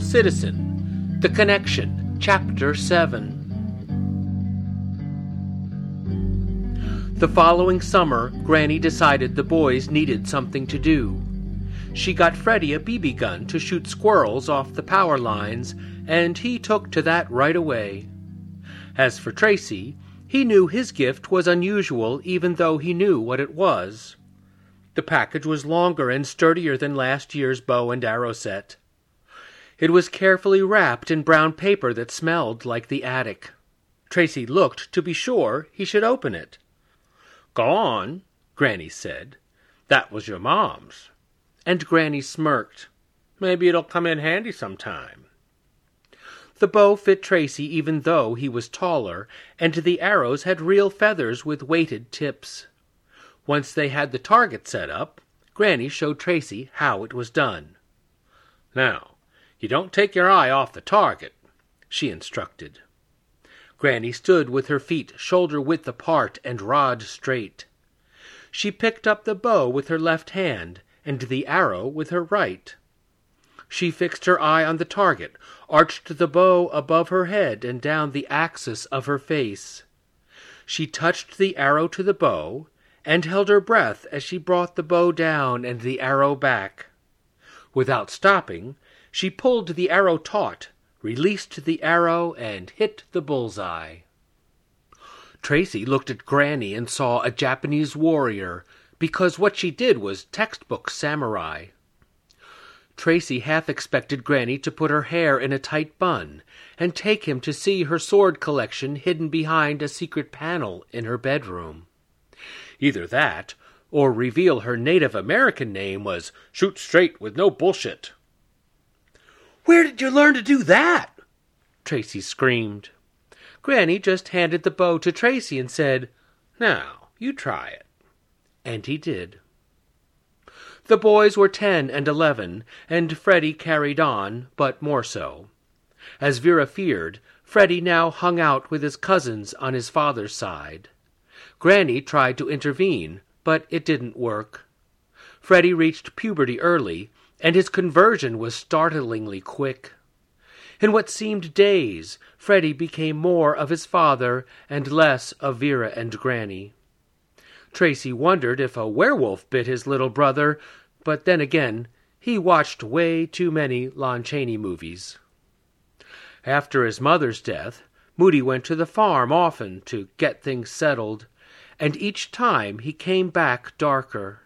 Citizen The Connection, Chapter 7. The following summer, Granny decided the boys needed something to do. She got Freddie a BB gun to shoot squirrels off the power lines, and he took to that right away. As for Tracy, he knew his gift was unusual even though he knew what it was. The package was longer and sturdier than last year's bow and arrow set. It was carefully wrapped in brown paper that smelled like the attic. Tracy looked to be sure he should open it. Go on, Granny said. That was your mom's. And Granny smirked. Maybe it'll come in handy sometime. The bow fit Tracy even though he was taller, and the arrows had real feathers with weighted tips. Once they had the target set up, Granny showed Tracy how it was done. Now, you don't take your eye off the target, she instructed. Granny stood with her feet shoulder width apart and rod straight. She picked up the bow with her left hand and the arrow with her right. She fixed her eye on the target, arched the bow above her head and down the axis of her face. She touched the arrow to the bow and held her breath as she brought the bow down and the arrow back. Without stopping, she pulled the arrow taut, released the arrow, and hit the bullseye. Tracy looked at Granny and saw a Japanese warrior, because what she did was textbook samurai. Tracy half expected Granny to put her hair in a tight bun and take him to see her sword collection hidden behind a secret panel in her bedroom. Either that, or reveal her Native American name was Shoot Straight with No Bullshit. Where did you learn to do that? Tracy screamed. Granny just handed the bow to Tracy and said, Now, you try it. And he did. The boys were ten and eleven, and Freddie carried on, but more so. As Vera feared, Freddie now hung out with his cousins on his father's side. Granny tried to intervene, but it didn't work. Freddie reached puberty early, and his conversion was startlingly quick. In what seemed days, Freddie became more of his father and less of Vera and Granny. Tracy wondered if a werewolf bit his little brother, but then again, he watched way too many Lon Chaney movies. After his mother's death, Moody went to the farm often to get things settled, and each time he came back darker.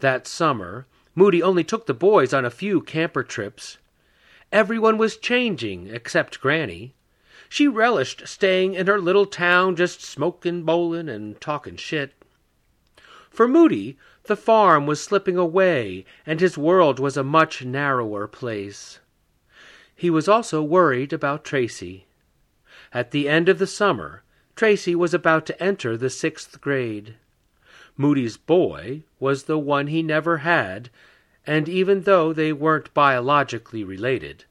That summer, Moody only took the boys on a few camper trips. Everyone was changing except Granny. She relished staying in her little town just smoking, bowling, and talking shit. For Moody, the farm was slipping away, and his world was a much narrower place. He was also worried about Tracy. At the end of the summer, Tracy was about to enter the sixth grade. Moody's boy was the one he never had, and even though they weren't biologically related,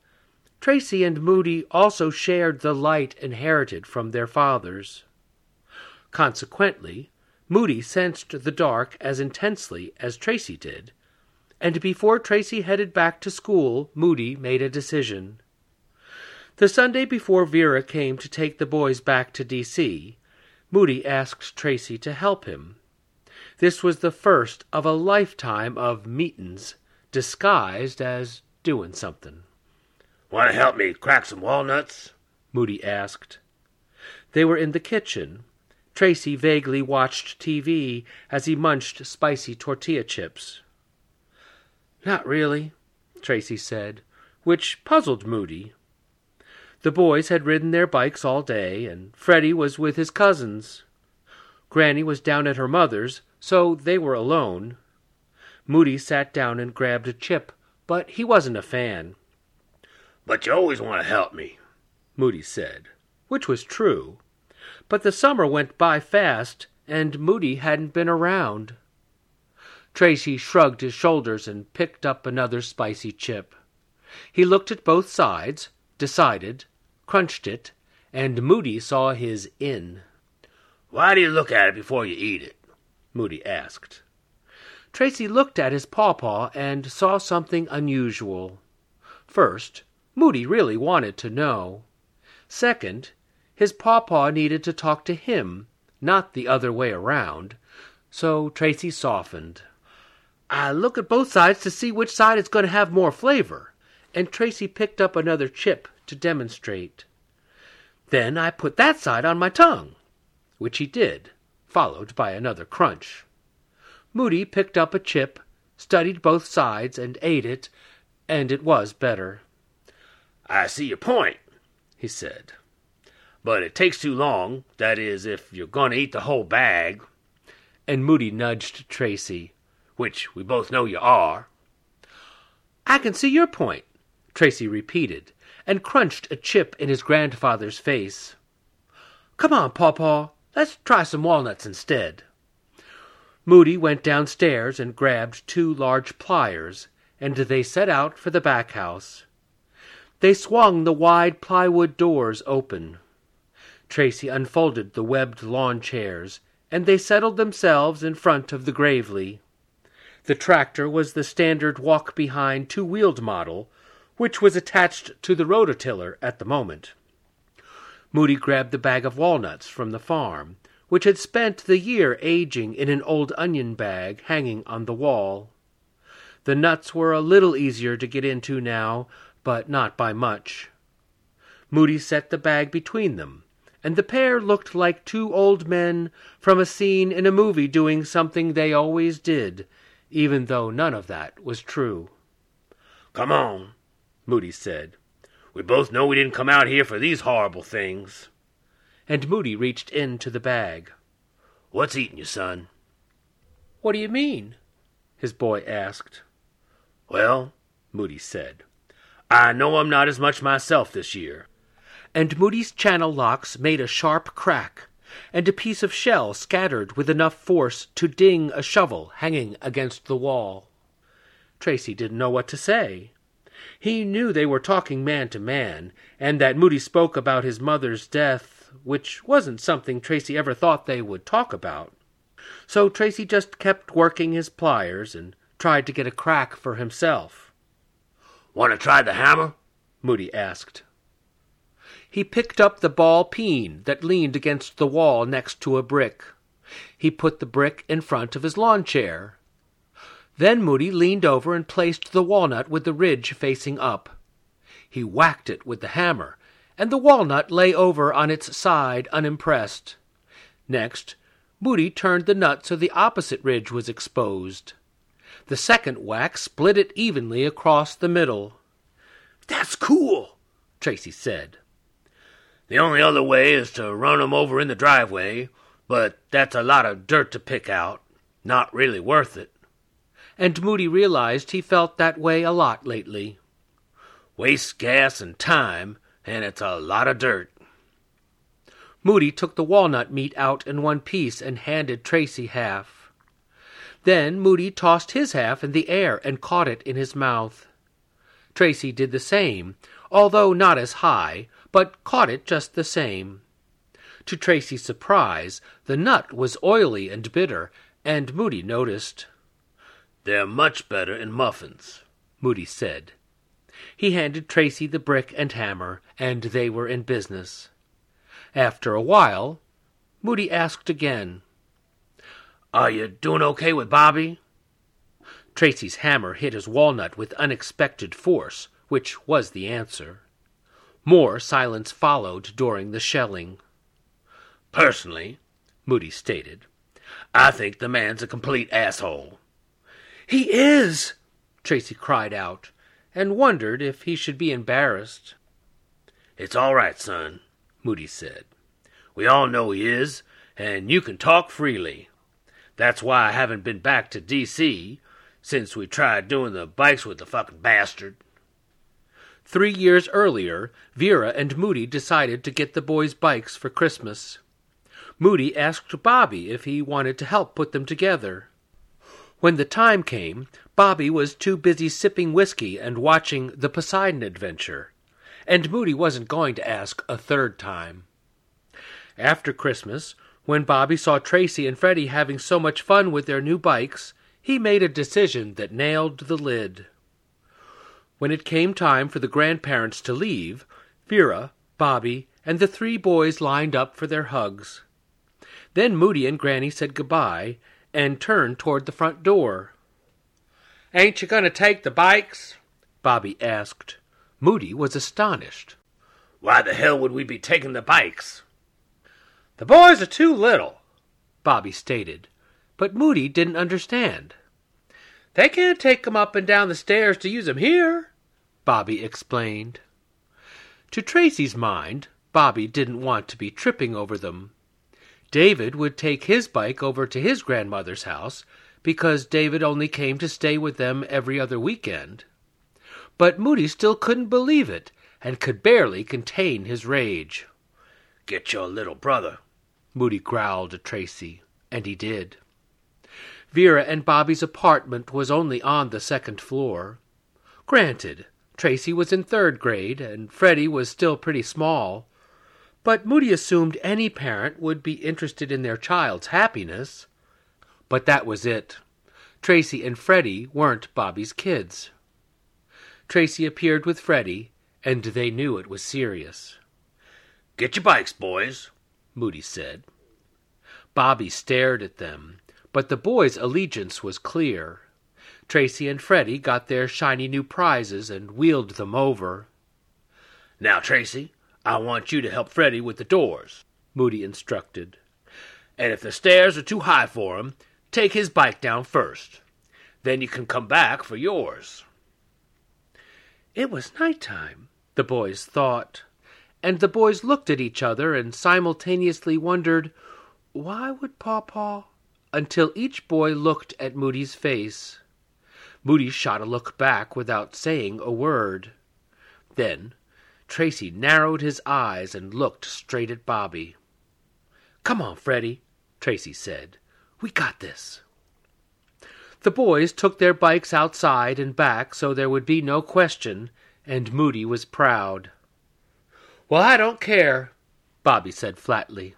Tracy and Moody also shared the light inherited from their fathers. Consequently, Moody sensed the dark as intensely as Tracy did, and before Tracy headed back to school, Moody made a decision. The Sunday before Vera came to take the boys back to D.C., Moody asked Tracy to help him. This was the first of a lifetime of meetin's disguised as doing something. Want to help me crack some walnuts? Moody asked. They were in the kitchen, Tracy vaguely watched TV as he munched spicy tortilla chips. Not really, Tracy said, which puzzled Moody. The boys had ridden their bikes all day, and Freddie was with his cousins. Granny was down at her mother's, so they were alone. Moody sat down and grabbed a chip, but he wasn't a fan. But you always want to help me, Moody said, which was true. But the summer went by fast, and Moody hadn't been around. Tracy shrugged his shoulders and picked up another spicy chip. He looked at both sides, decided, crunched it, and Moody saw his in. Why do you look at it before you eat it? Moody asked. Tracy looked at his pawpaw and saw something unusual. First, Moody really wanted to know. Second, his pawpaw needed to talk to him, not the other way around. So Tracy softened. I look at both sides to see which side is going to have more flavor. And Tracy picked up another chip to demonstrate. Then I put that side on my tongue, which he did, followed by another crunch. Moody picked up a chip, studied both sides, and ate it, and it was better. I see your point, he said. But it takes too long, that is, if you're going to eat the whole bag. And Moody nudged Tracy. Which we both know you are. I can see your point, Tracy repeated, and crunched a chip in his grandfather's face. Come on, Pawpaw, let's try some walnuts instead. Moody went downstairs and grabbed two large pliers, and they set out for the back house. They swung the wide plywood doors open. Tracy unfolded the webbed lawn chairs, and they settled themselves in front of the Gravely. The tractor was the standard walk-behind two-wheeled model, which was attached to the rototiller at the moment. Moody grabbed the bag of walnuts from the farm, which had spent the year aging in an old onion bag hanging on the wall. The nuts were a little easier to get into now, but not by much. Moody set the bag between them, and the pair looked like two old men from a scene in a movie doing something they always did, even though none of that was true. Come on, Moody said. We both know we didn't come out here for these horrible things. And Moody reached into the bag. What's eating you, son? What do you mean? his boy asked. Well, Moody said, I know I'm not as much myself this year. And Moody's channel locks made a sharp crack, and a piece of shell scattered with enough force to ding a shovel hanging against the wall. Tracy didn't know what to say. He knew they were talking man to man, and that Moody spoke about his mother's death, which wasn't something Tracy ever thought they would talk about. So Tracy just kept working his pliers and tried to get a crack for himself. Want to try the hammer? Moody asked. He picked up the ball peen that leaned against the wall next to a brick. He put the brick in front of his lawn chair. Then Moody leaned over and placed the walnut with the ridge facing up. He whacked it with the hammer, and the walnut lay over on its side unimpressed. Next, Moody turned the nut so the opposite ridge was exposed. The second whack split it evenly across the middle. That's cool, Tracy said. The only other way is to run 'em over in the driveway, but that's a lot of dirt to pick out. Not really worth it. And Moody realized he felt that way a lot lately. Waste gas and time, and it's a lot of dirt. Moody took the walnut meat out in one piece and handed Tracy half. Then Moody tossed his half in the air and caught it in his mouth. Tracy did the same, although not as high, but caught it just the same. To Tracy's surprise, the nut was oily and bitter, and Moody noticed. They're much better in muffins, Moody said. He handed Tracy the brick and hammer, and they were in business. After a while, Moody asked again, Are you doing okay with Bobby? Tracy's hammer hit his walnut with unexpected force, which was the answer. More silence followed during the shelling. Personally, Moody stated, I think the man's a complete asshole. He is! Tracy cried out, and wondered if he should be embarrassed. It's all right, son, Moody said. We all know he is, and you can talk freely. That's why I haven't been back to D.C. since we tried doing the bikes with the fucking bastard. Three years earlier, Vera and Moody decided to get the boys bikes for Christmas. Moody asked Bobby if he wanted to help put them together. When the time came, Bobby was too busy sipping whiskey and watching the Poseidon Adventure, and Moody wasn't going to ask a third time. After Christmas, when Bobby saw Tracy and Freddie having so much fun with their new bikes, he made a decision that nailed the lid. When it came time for the grandparents to leave, Vera, Bobby, and the three boys lined up for their hugs. Then Moody and Granny said goodbye and turned toward the front door. Ain't you going to take the bikes? Bobby asked. Moody was astonished. Why the hell would we be taking the bikes? The boys are too little, Bobby stated, but Moody didn't understand. They can't take 'em up and down the stairs to use 'em here, Bobby explained. To Tracy's mind, Bobby didn't want to be tripping over them. David would take his bike over to his grandmother's house because David only came to stay with them every other weekend. But Moody still couldn't believe it and could barely contain his rage. Get your little brother, Moody growled at Tracy, and he did. Vera and Bobby's apartment was only on the second floor. Granted, Tracy was in third grade, and Freddie was still pretty small, but Moody assumed any parent would be interested in their child's happiness. But that was it. Tracy and Freddie weren't Bobby's kids. Tracy appeared with Freddie, and they knew it was serious. Get your bikes, boys, Moody said. Bobby stared at them, but the boys' allegiance was clear. Tracy and Freddie got their shiny new prizes and wheeled them over. Now, Tracy, I want you to help Freddie with the doors, Moody instructed. And if the stairs are too high for him, take his bike down first. Then you can come back for yours. It was night time, the boys thought, and the boys looked at each other and simultaneously wondered, why would Pawpaw? Until each boy looked at Moody's face. Moody shot a look back without saying a word. Then Tracy narrowed his eyes and looked straight at Bobby. Come on, Freddie, Tracy said. We got this. The boys took their bikes outside and back so there would be no question, and Moody was proud. Well, I don't care, Bobby said flatly.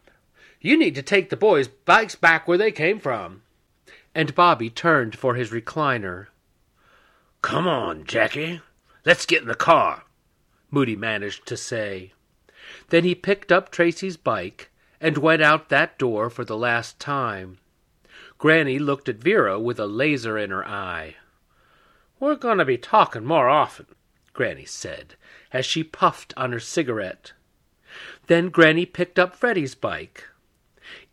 You need to take the boys' bikes back where they came from. And Bobby turned for his recliner. Come on, Jackie. Let's get in the car, Moody managed to say. Then he picked up Tracy's bike and went out that door for the last time. Granny looked at Vera with a laser in her eye. We're going to be talking more often, Granny said, as she puffed on her cigarette. Then Granny picked up Freddie's bike.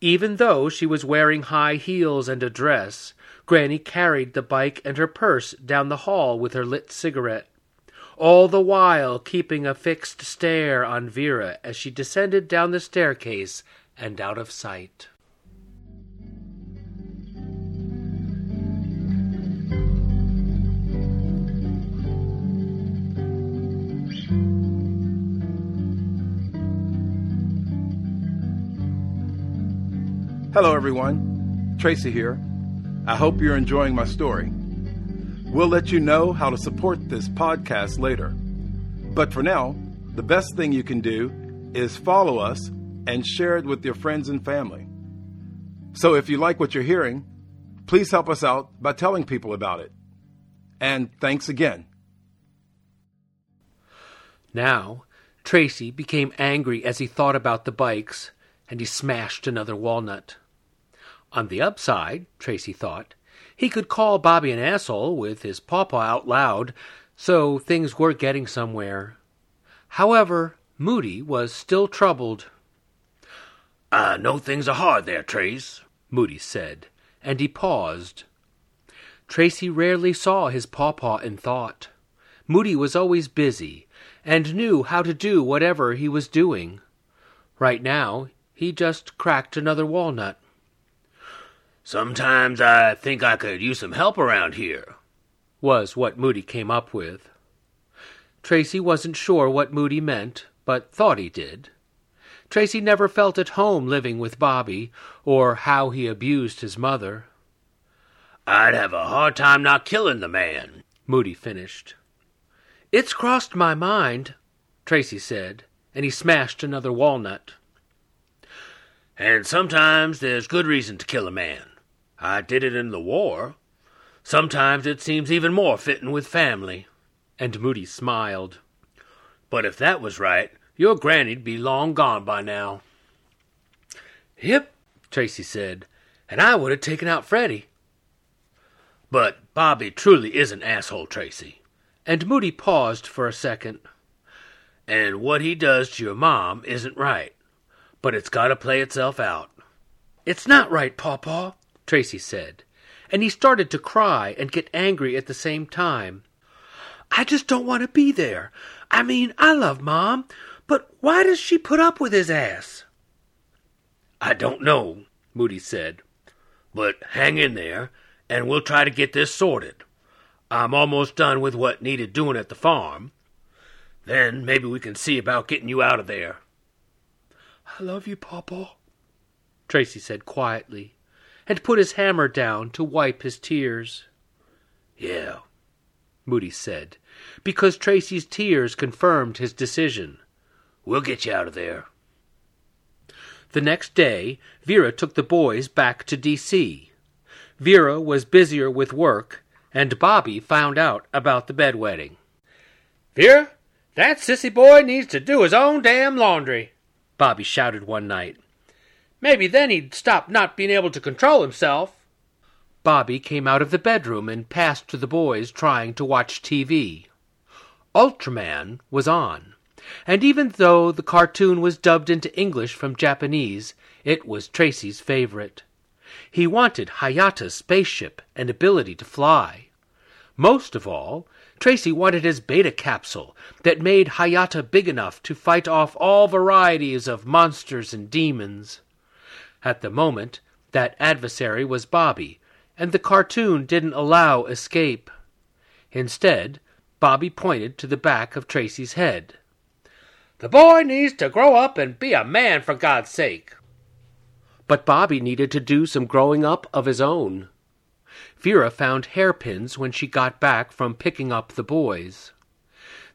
Even though she was wearing high heels and a dress, Granny carried the bike and her purse down the hall with her lit cigarette, all the while keeping a fixed stare on Vera as she descended down the staircase and out of sight. Hello, everyone. Tracy here. I hope you're enjoying my story. We'll let you know how to support this podcast later. But for now, the best thing you can do is follow us and share it with your friends and family. So if you like what you're hearing, please help us out by telling people about it. And thanks again. Now, Tracy became angry as he thought about the bikes, and he smashed another walnut. On the upside, Tracy thought, he could call Bobby an asshole with his pawpaw out loud, so things were getting somewhere. However, Moody was still troubled. Ah, I know things are hard there, Trace, Moody said, and he paused. Tracy rarely saw his pawpaw in thought. Moody was always busy, and knew how to do whatever he was doing. Right now, he just cracked another walnut. Sometimes I think I could use some help around here, was what Moody came up with. Tracy wasn't sure what Moody meant, but thought he did. Tracy never felt at home living with Bobby, or how he abused his mother. I'd have a hard time not killing the man, Moody finished. It's crossed my mind, Tracy said, and he smashed another walnut. And sometimes there's good reason to kill a man. I did it in the war. Sometimes it seems even more fitting with family. and Moody smiled. But if that was right, your granny'd be long gone by now. Yep, Tracy said, and I would have taken out Freddie. But Bobby truly is an asshole, Tracy. And Moody paused for a second. And what he does to your mom isn't right, but it's got to play itself out. It's not right, Pawpaw, Tracy said, and he started to cry and get angry at the same time. I just don't want to be there. I mean, I love Mom, but why does she put up with his ass? I don't know, Moody said. But hang in there, and we'll try to get this sorted. I'm almost done with what needed doing at the farm. Then maybe we can see about getting you out of there. I love you, Papa, Tracy said quietly, and put his hammer down to wipe his tears. Yeah, Moody said, because Tracy's tears confirmed his decision. We'll get you out of there. The next day, Vera took the boys back to D.C. Vera was busier with work, and Bobby found out about the bedwetting. Vera, that sissy boy needs to do his own damn laundry, Bobby shouted one night. Maybe then he'd stop not being able to control himself. Bobby came out of the bedroom and passed to the boys trying to watch TV. Ultraman was on, and even though the cartoon was dubbed into English from Japanese, it was Tracy's favorite. He wanted Hayata's spaceship and ability to fly. Most of all, Tracy wanted his beta capsule that made Hayata big enough to fight off all varieties of monsters and demons. At the moment, that adversary was Bobby, and the cartoon didn't allow escape. Instead, Bobby pointed to the back of Tracy's head. The boy needs to grow up and be a man, for God's sake. But Bobby needed to do some growing up of his own. Vera found hairpins when she got back from picking up the boys.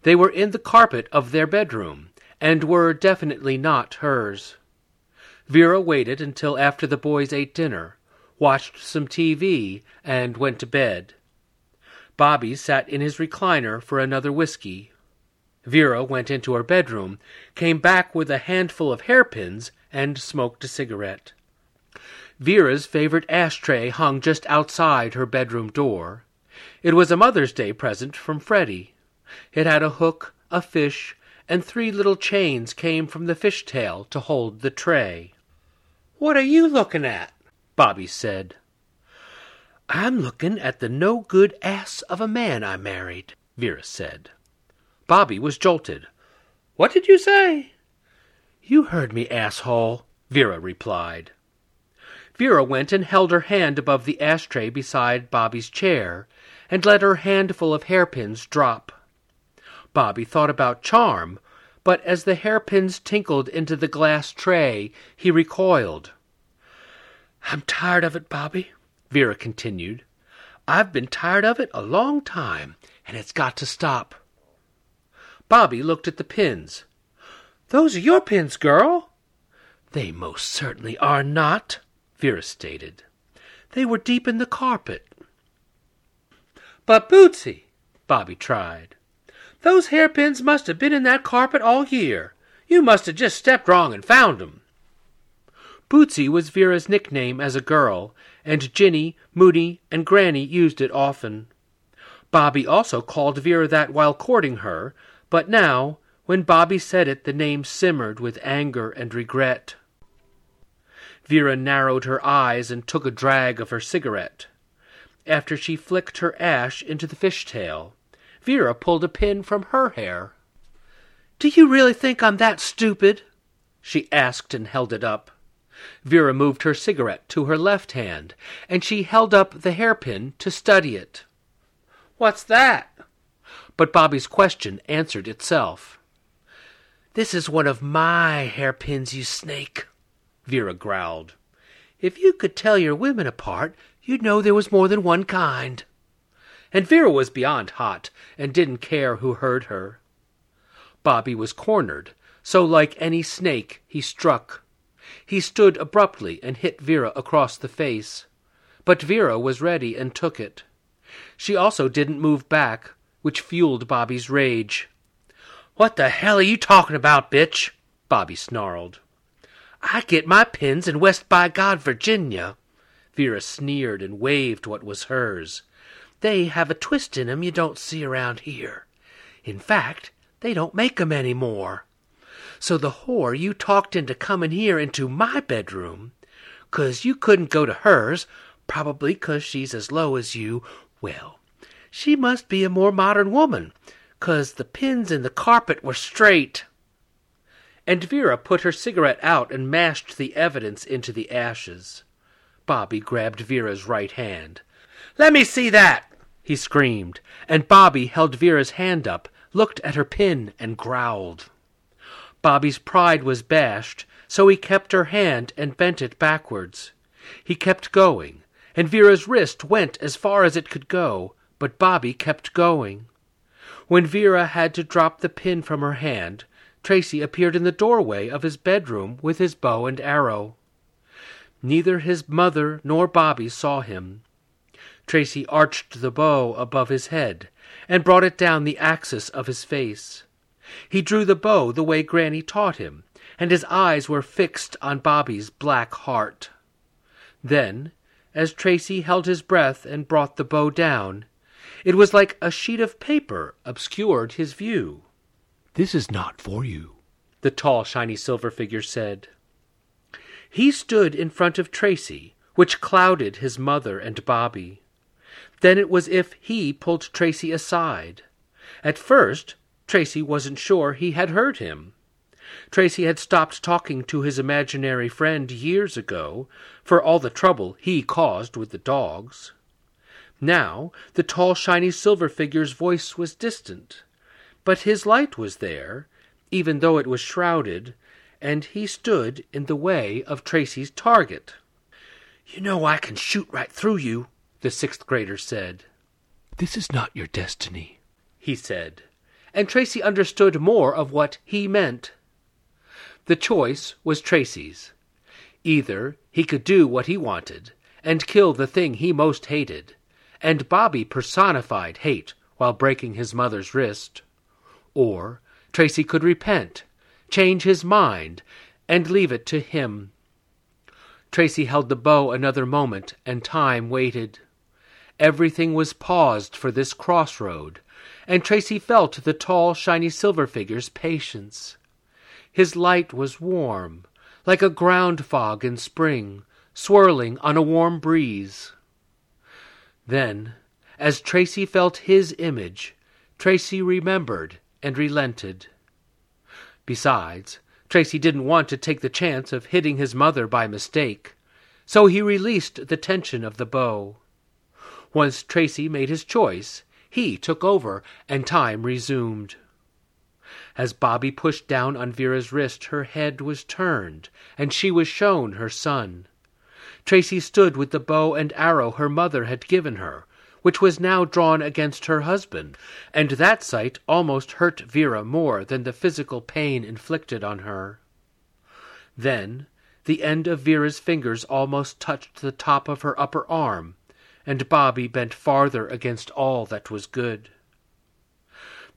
They were in the carpet of their bedroom, and were definitely not hers. Vera waited until after the boys ate dinner, watched some TV, and went to bed. Bobby sat in his recliner for another whiskey. Vera went into her bedroom, came back with a handful of hairpins, and smoked a cigarette. Vera's favorite ashtray hung just outside her bedroom door. It was a Mother's Day present from Freddie. It had a hook, a fish, and three little chains came from the fishtail to hold the tray. What are you looking at? Bobby said. I'm looking at the no good ass of a man I married, Vera said. Bobby was jolted. What did you say? You heard me, asshole, Vera replied. Vera went and held her hand above the ashtray beside Bobby's chair and let her handful of hairpins drop. Bobby thought about charm, but as the hairpins tinkled into the glass tray, he recoiled. I'm tired of it, Bobby, Vera continued. I've been tired of it a long time, and it's got to stop. Bobby looked at the pins. Those are your pins, girl. They most certainly are not, Vera stated. They were deep in the carpet. But, Bootsy, Bobby tried. Those hairpins must have been in that carpet all year. You must have just stepped wrong and found 'em. Bootsy was Vera's nickname as a girl, and Jinny, Moody, and Granny used it often. Bobby also called Vera that while courting her, but now, when Bobby said it, the name simmered with anger and regret. Vera narrowed her eyes and took a drag of her cigarette. After she flicked her ash into the fishtail, Vera pulled a pin from her hair. Do you really think I'm that stupid? she asked and held it up. Vera moved her cigarette to her left hand, and she held up the hairpin to study it. What's that? But Bobby's question answered itself. This is one of my hairpins, you snake, Vera growled. If you could tell your women apart, you'd know there was more than one kind. And Vera was beyond hot and didn't care who heard her. Bobby was cornered, so like any snake, he struck. He stood abruptly and hit Vera across the face. But Vera was ready and took it. She also didn't move back, which fueled Bobby's rage. What the hell are you talking about, bitch? Bobby snarled. I get my pins in West by God, Virginia. Vera sneered and waved what was hers. They have a twist in 'em you don't see around here. In fact, they don't make 'em any more. So the whore you talked into comin' here into my bedroom, 'cause you couldn't go to hers, probably 'cause she's as low as you, well, she must be a more modern woman, 'cause the pins in the carpet were straight. And Vera put her cigarette out and mashed the evidence into the ashes. Bobby grabbed Vera's right hand. Let me see that! he screamed, and Bobby held Vera's hand up, looked at her pin, and growled. Bobby's pride was bashed, so he kept her hand and bent it backwards. He kept going, and Vera's wrist went as far as it could go, but Bobby kept going. When Vera had to drop the pin from her hand, Tracy appeared in the doorway of his bedroom with his bow and arrow. Neither his mother nor Bobby saw him. Tracy arched the bow above his head and brought it down the axis of his face. He drew the bow the way Granny taught him, and his eyes were fixed on Bobby's black heart. Then, as Tracy held his breath and brought the bow down, it was like a sheet of paper obscured his view. This is not for you, the tall, shiny silver figure said. He stood in front of Tracy, which clouded his mother and Bobby. Then it was if he pulled Tracy aside. At first, Tracy wasn't sure he had heard him. Tracy had stopped talking to his imaginary friend years ago for all the trouble he caused with the dogs. Now the tall, shiny silver figure's voice was distant, but his light was there, even though it was shrouded, and he stood in the way of Tracy's target. You know I can shoot right through you, the sixth grader said. This is not your destiny, he said and Tracy understood more of what he meant. The choice was Tracy's. Either he could do what he wanted and kill the thing he most hated, and Bobby personified hate while breaking his mother's wrist, or Tracy could repent, change his mind, and leave it to him. Tracy held the bow another moment, and time waited. Everything was paused for this crossroad, and Tracy felt the tall, shiny silver figure's patience. His light was warm, like a ground fog in spring, swirling on a warm breeze. Then, as Tracy felt his image, Tracy remembered and relented. Besides, Tracy didn't want to take the chance of hitting his mother by mistake, so he released the tension of the bow. Once Tracy made his choice, he took over, and time resumed. As Bobby pushed down on Vera's wrist, her head was turned, and she was shown her son. Tracy stood with the bow and arrow her mother had given her, which was now drawn against her husband, and that sight almost hurt Vera more than the physical pain inflicted on her. Then the end of Vera's fingers almost touched the top of her upper arm, and Bobby bent farther against all that was good.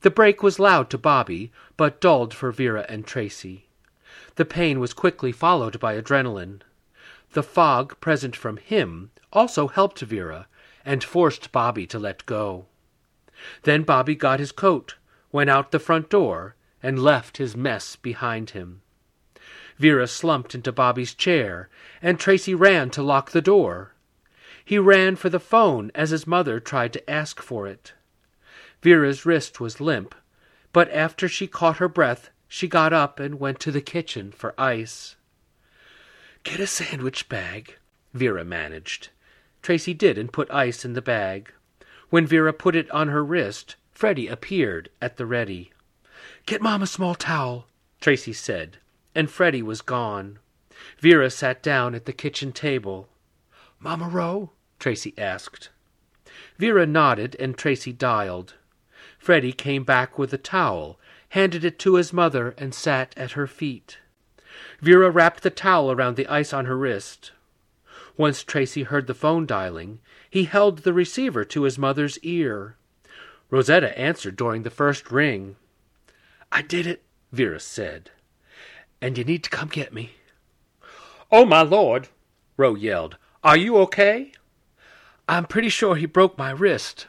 The break was loud to Bobby, but dulled for Vera and Tracy. The pain was quickly followed by adrenaline. The fog present from him also helped Vera and forced Bobby to let go. Then Bobby got his coat, went out the front door, and left his mess behind him. Vera slumped into Bobby's chair, and Tracy ran to lock the door. He ran for the phone as his mother tried to ask for it. Vera's wrist was limp, but after she caught her breath, she got up and went to the kitchen for ice. Get a sandwich bag, Vera managed. Tracy did and put ice in the bag. When Vera put it on her wrist, Freddie appeared at the ready. Get Mom a small towel, Tracy said, and Freddie was gone. Vera sat down at the kitchen table. Mama Rowe? Tracy asked. Vera nodded and Tracy dialed. Freddie came back with a towel, handed it to his mother, and sat at her feet. Vera wrapped the towel around the ice on her wrist. Once Tracy heard the phone dialing, he held the receiver to his mother's ear. Rosetta answered during the first ring. I did it, Vera said. And you need to come get me. Oh, my lord, Ro yelled. Are you okay? I'm pretty sure he broke my wrist.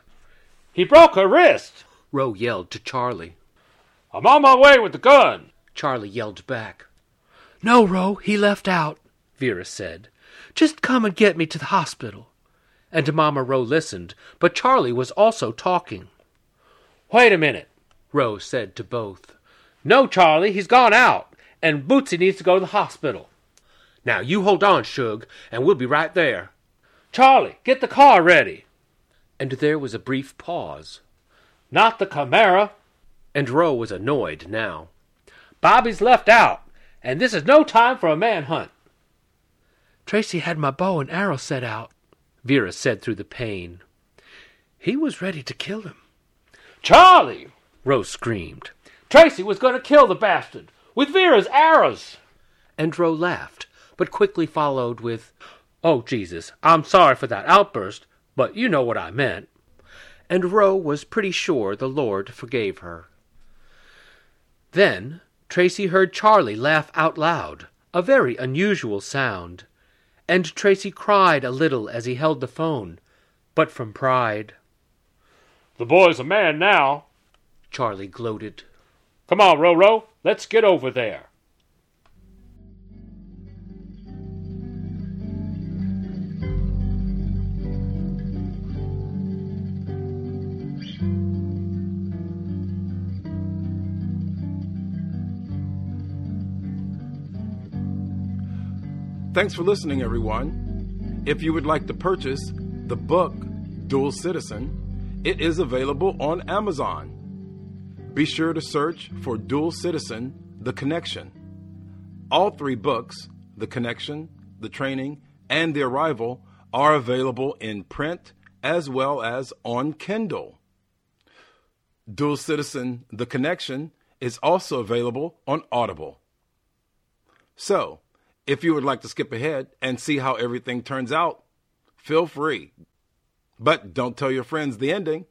He broke her wrist, Roe yelled to Charlie. I'm on my way with the gun. Charlie yelled back. No, Roe, he left out, Vera said. Just come and get me to the hospital. And Mama Roe listened, but Charlie was also talking. Wait a minute, Roe said to both. No, Charlie, he's gone out, and Bootsy needs to go to the hospital. Now you hold on, Shug, and we'll be right there. Charlie, get the car ready. And there was a brief pause. Not the Camaro. And Ro was annoyed now. Bobby's left out, and this is no time for a manhunt. Tracy had my bow and arrow set out, Vera said through the pain. He was ready to kill him. Charlie! Rose screamed. Tracy was going to kill the bastard with Vera's arrows. And Ro laughed, but quickly followed with, Oh, Jesus, I'm sorry for that outburst, but you know what I meant. And Ro was pretty sure the Lord forgave her. Then Tracy heard Charlie laugh out loud, a very unusual sound, and Tracy cried a little as he held the phone, but from pride. The boy's a man now, Charlie gloated. Come on, Roro, let's get over there. Thanks for listening, everyone. If you would like to purchase the book Dual Citizen, it is available on Amazon. Be sure to search for Dual Citizen The Connection. All three books, The Connection, The Training, and The Arrival, are available in print as well as on Kindle. Dual Citizen The Connection is also available on Audible. So, if you would like to skip ahead and see how everything turns out, feel free. But don't tell your friends the ending.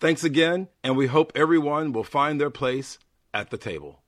Thanks again, and we hope everyone will find their place at the table.